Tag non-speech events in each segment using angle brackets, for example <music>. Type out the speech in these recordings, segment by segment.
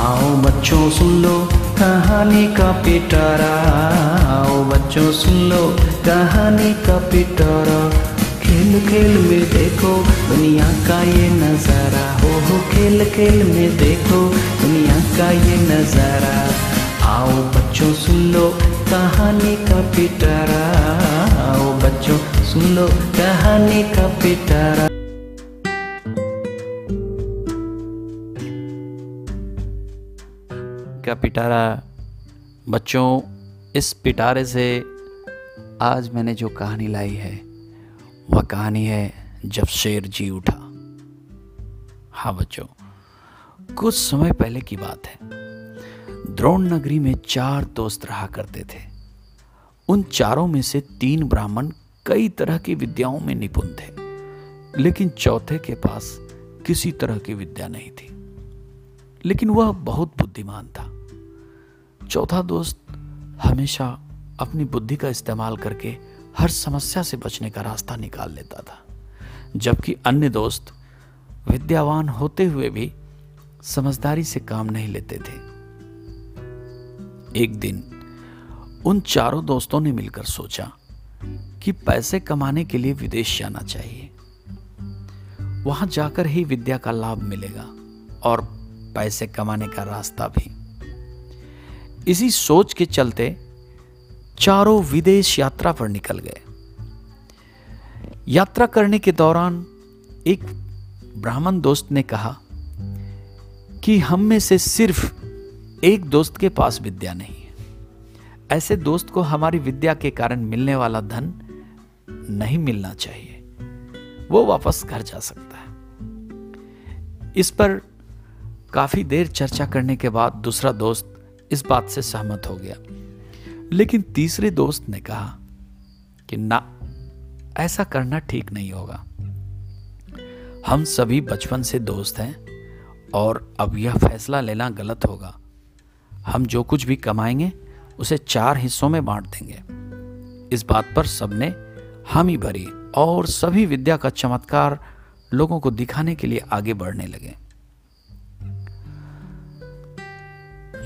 आओ बच्चों सुन लो कहानी का पिटारा आओ बच्चों सुन लो कहानी का पिटारा खेल खेल में देखो दुनिया का ये नज़ारा हो हो खेल खेल में देखो दुनिया का ये नज़ारा आओ बच्चों, सुन लो कहानी का पिटारा। आओ बच्चों, सुन लो कहानी का पिटारा। का पिटारा? बच्चों, इस पिटारे से आज मैंने जो कहानी लाई है, वह कहानी है जब शेर जी उठा। हाँ बच्चों, कुछ समय पहले की बात है। द्रोण नगरी में चार दोस्त रहा करते थे। उन चारों में से तीन ब्राह्मण कई तरह की विद्याओं में निपुण थे, लेकिन चौथे के पास किसी तरह की विद्या नहीं थी। लेकिन वह बहुत बुद्धिमान था। चौथा दोस्त हमेशा अपनी बुद्धि का इस्तेमाल करके हर समस्या से बचने का रास्ता निकाल लेता था, जबकि अन्य दोस्त विद्यावान होते हुए भी समझदारी से काम नहीं लेते थे। एक दिन उन चारों दोस्तों ने मिलकर सोचा कि पैसे कमाने के लिए विदेश जाना चाहिए। वहाँ जाकर ही विद्या का लाभ मिलेगा और पैसे कमाने का रास्ता भी। इसी सोच के चलते चारों विदेश यात्रा पर निकल गए। यात्रा करने के दौरान एक ब्राह्मण दोस्त ने कहा कि हम में से सिर्फ़ एक दोस्त के पास विद्या नहीं है। ऐसे दोस्त को हमारी विद्या के कारण मिलने वाला धन नहीं मिलना चाहिए। वो वापस घर जा सकता है। इस पर काफ़ी देर चर्चा करने के बाद दूसरा दोस्त इस बात से सहमत हो गया। लेकिन तीसरे दोस्त ने कहा कि ना, ऐसा करना ठीक नहीं होगा। हम सभी बचपन से दोस्त हैं और अब यह फैसला लेना गलत होगा। हम जो कुछ भी कमाएँगे, उसे चार हिस्सों में बांट देंगे। इस बात पर सबने हामी भरी और सभी विद्या का चमत्कार लोगों को दिखाने के लिए आगे बढ़ने लगे।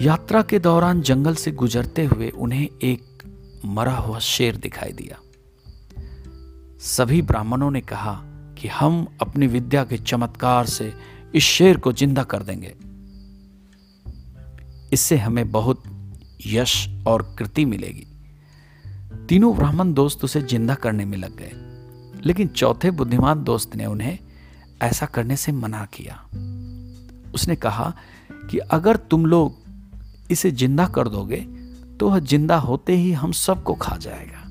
यात्रा के दौरान जंगल से गुजरते हुए उन्हें एक मरा हुआ शेर दिखाई दिया। सभी ब्राह्मणों ने कहा कि हम अपनी विद्या के चमत्कार से इस शेर को ज़िंदा कर देंगे। इससे हमें बहुत यश और कृति मिलेगी। तीनों ब्राह्मण दोस्त उसे ज़िंदा करने में लग गए, लेकिन चौथे बुद्धिमान दोस्त ने उन्हें ऐसा करने से मना किया। उसने कहा कि अगर तुम लोग इसे ज़िंदा कर दोगे तो वह ज़िंदा होते ही हम सबको खा जाएगा।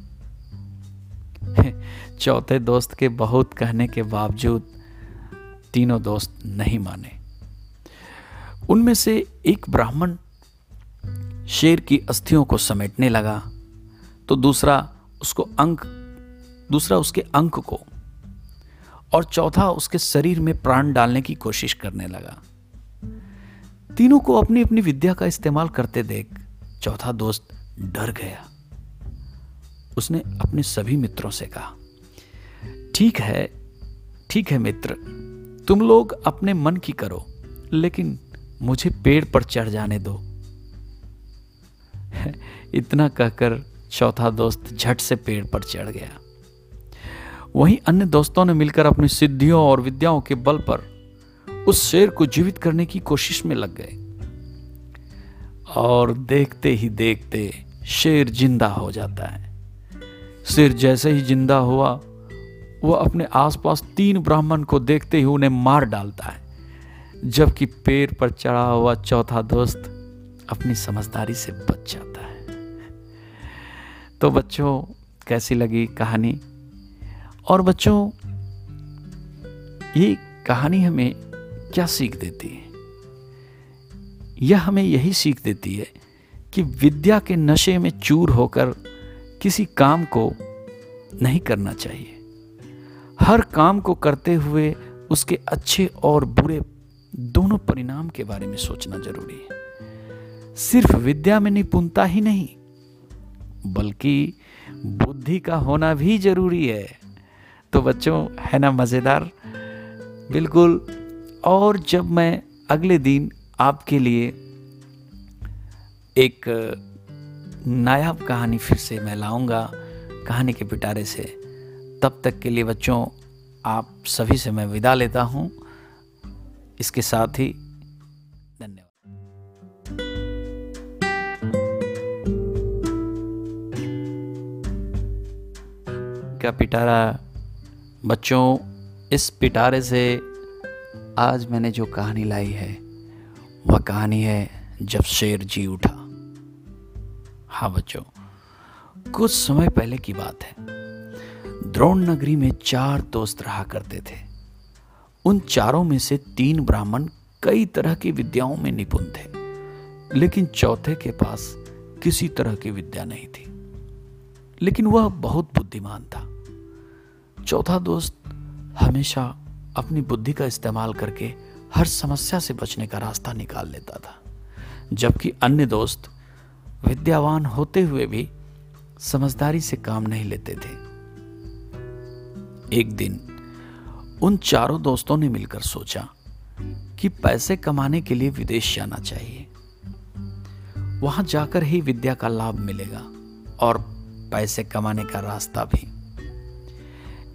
<laughs> चौथे दोस्त के बहुत कहने के बावजूद तीनों दोस्त नहीं माने। उनमें से एक ब्राह्मण शेर की अस्थियों को समेटने लगा तो दूसरा उसको अंक, दूसरा उसके अंक को, और चौथा उसके शरीर में प्राण डालने की कोशिश करने लगा। तीनों को अपनी अपनी विद्या का इस्तेमाल करते देख चौथा दोस्त डर गया। उसने अपने सभी मित्रों से कहा, ठीक है ठीक है मित्र, तुम लोग अपने मन की करो, लेकिन मुझे पेड़ पर चढ़ जाने दो। इतना कहकर चौथा दोस्त झट से पेड़ पर चढ़ गया। वहीं अन्य दोस्तों ने मिलकर अपनी सिद्धियों और विद्याओं के बल पर उस शेर को जीवित करने की कोशिश में लग गए। और देखते ही देखते शेर ज़िंदा हो जाता है। शेर जैसे ही ज़िंदा हुआ, वह अपने आसपास तीन ब्राह्मण को देखते ही उन्हें मार डालता है, जबकि पेड़ पर चढ़ा हुआ चौथा दोस्त अपनी समझदारी से बच जाता है। तो बच्चों, कैसी लगी कहानी? और बच्चों, ये कहानी हमें क्या सीख देती है? यह हमें यही सीख देती है कि विद्या के नशे में चूर होकर किसी काम को नहीं करना चाहिए। हर काम को करते हुए उसके अच्छे और बुरे दोनों परिणाम के बारे में सोचना ज़रूरी है। सिर्फ़ विद्या में निपुणता ही नहीं बल्कि बुद्धि का होना भी ज़रूरी है। तो बच्चों, है ना मज़ेदार? बिल्कुल। और जब मैं अगले दिन आपके लिए एक नायाब कहानी फिर से मैं लाऊँगा, कहानी के पिटारे से, तब तक के लिए बच्चों, आप सभी से मैं विदा लेता हूँ। इसके साथ ही का पिटारा। बच्चों, इस पिटारे से आज मैंने जो कहानी लाई है, वह कहानी है जब शेर जी उठा। हाँ बच्चों, कुछ समय पहले की बात है। द्रोण नगरी में चार दोस्त रहा करते थे। उन चारों में से तीन ब्राह्मण कई तरह की विद्याओं में निपुण थे, लेकिन चौथे के पास किसी तरह की विद्या नहीं थी। लेकिन वह बहुत बुद्धिमान था। चौथा दोस्त हमेशा अपनी बुद्धि का इस्तेमाल करके हर समस्या से बचने का रास्ता निकाल लेता था। जबकि अन्य दोस्त विद्यावान होते हुए भी समझदारी से काम नहीं लेते थे। एक दिन उन चारों दोस्तों ने मिलकर सोचा कि पैसे कमाने के लिए विदेश जाना चाहिए। वहाँ जाकर ही विद्या का लाभ मिलेगा और पैसे कमाने का रास्ता भी।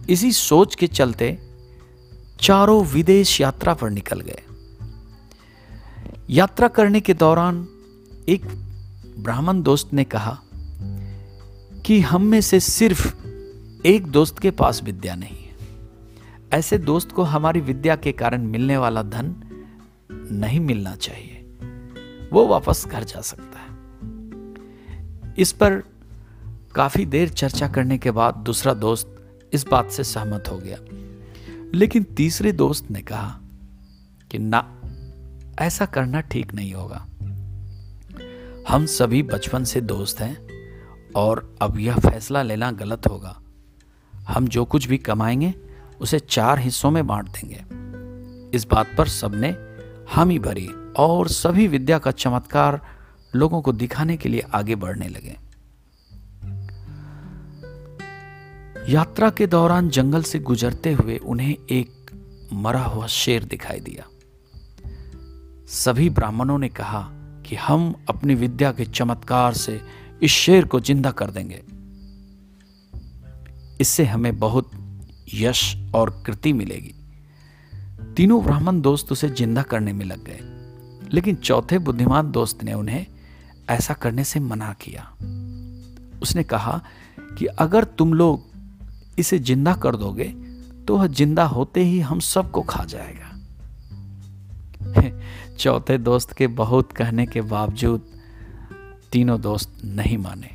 इसी सोच के चलते चारों विदेश यात्रा पर निकल गए। यात्रा करने के दौरान एक ब्राह्मण दोस्त ने कहा कि हम में से सिर्फ़ एक दोस्त के पास विद्या नहीं है। ऐसे दोस्त को हमारी विद्या के कारण मिलने वाला धन नहीं मिलना चाहिए। वो वापस घर जा सकता है। इस पर काफ़ी देर चर्चा करने के बाद दूसरा दोस्त इस बात से सहमत हो गया। लेकिन तीसरे दोस्त ने कहा कि ना, ऐसा करना ठीक नहीं होगा। हम सभी बचपन से दोस्त हैं और अब यह फैसला लेना गलत होगा। हम जो कुछ भी कमाएँगे, उसे चार हिस्सों में बांट देंगे। इस बात पर सबने हामी भरी और सभी विद्या का चमत्कार लोगों को दिखाने के लिए आगे बढ़ने लगे। यात्रा के दौरान जंगल से गुजरते हुए उन्हें एक मरा हुआ शेर दिखाई दिया। सभी ब्राह्मणों ने कहा कि हम अपनी विद्या के चमत्कार से इस शेर को ज़िंदा कर देंगे। इससे हमें बहुत यश और कृति मिलेगी। तीनों ब्राह्मण दोस्त उसे ज़िंदा करने में लग गए, लेकिन चौथे बुद्धिमान दोस्त ने उन्हें ऐसा करने से मना किया। उसने कहा कि अगर तुम लोग इसे ज़िंदा कर दोगे तो वह ज़िंदा होते ही हम सबको खा जाएगा। <laughs> चौथे दोस्त के बहुत कहने के बावजूद तीनों दोस्त नहीं माने।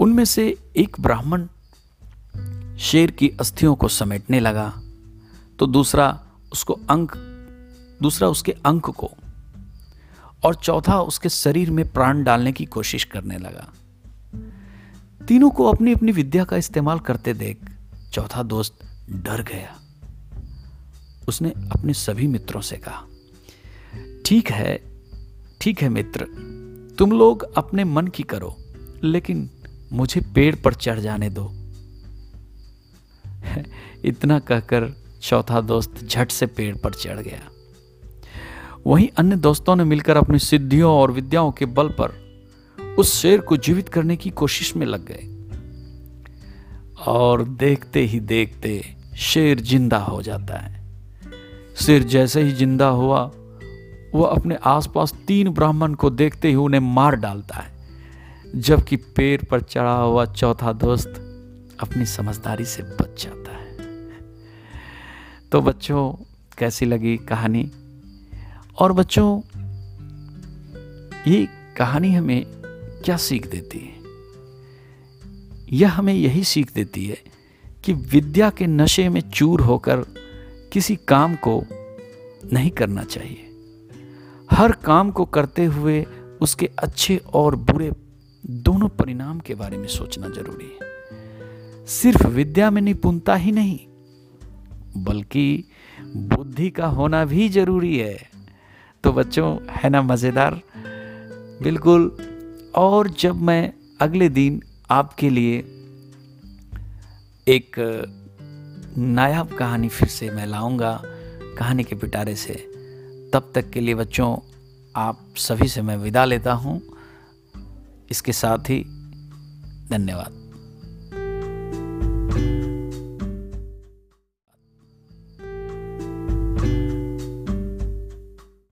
उनमें से एक ब्राह्मण शेर की अस्थियों को समेटने लगा तो दूसरा उसको अंक, दूसरा उसके अंक को, और चौथा उसके शरीर में प्राण डालने की कोशिश करने लगा। तीनों को अपनी अपनी विद्या का इस्तेमाल करते देख चौथा दोस्त डर गया। उसने अपने सभी मित्रों से कहा, ठीक है ठीक है मित्र, तुम लोग अपने मन की करो, लेकिन मुझे पेड़ पर चढ़ जाने दो। <laughs> इतना कहकर चौथा दोस्त झट से पेड़ पर चढ़ गया। वहीं अन्य दोस्तों ने मिलकर अपनी सिद्धियों और विद्याओं के बल पर उस शेर को जीवित करने की कोशिश में लग गए। और देखते ही देखते शेर ज़िंदा हो जाता है। शेर जैसे ही ज़िंदा हुआ वह अपने आसपास तीन ब्राह्मण को देखते ही उन्हें मार डालता है, जबकि पेड़ पर चढ़ा हुआ चौथा दोस्त अपनी समझदारी से बच जाता है। तो बच्चों, कैसी लगी कहानी? और बच्चों, ये कहानी हमें क्या सीख देती है? यह हमें यही सीख देती है कि विद्या के नशे में चूर होकर किसी काम को नहीं करना चाहिए। हर काम को करते हुए उसके अच्छे और बुरे दोनों परिणाम के बारे में सोचना ज़रूरी है। सिर्फ़ विद्या में निपुणता ही नहीं, बल्कि बुद्धि का होना भी ज़रूरी है। तो बच्चों, है ना मज़ेदार? बिल्कुल और जब मैं अगले दिन आपके लिए एक नायाब कहानी फिर से मैं लाऊँगा, कहानी के पिटारे से, तब तक के लिए बच्चों, आप सभी से मैं विदा लेता हूँ। इसके साथ ही धन्यवाद।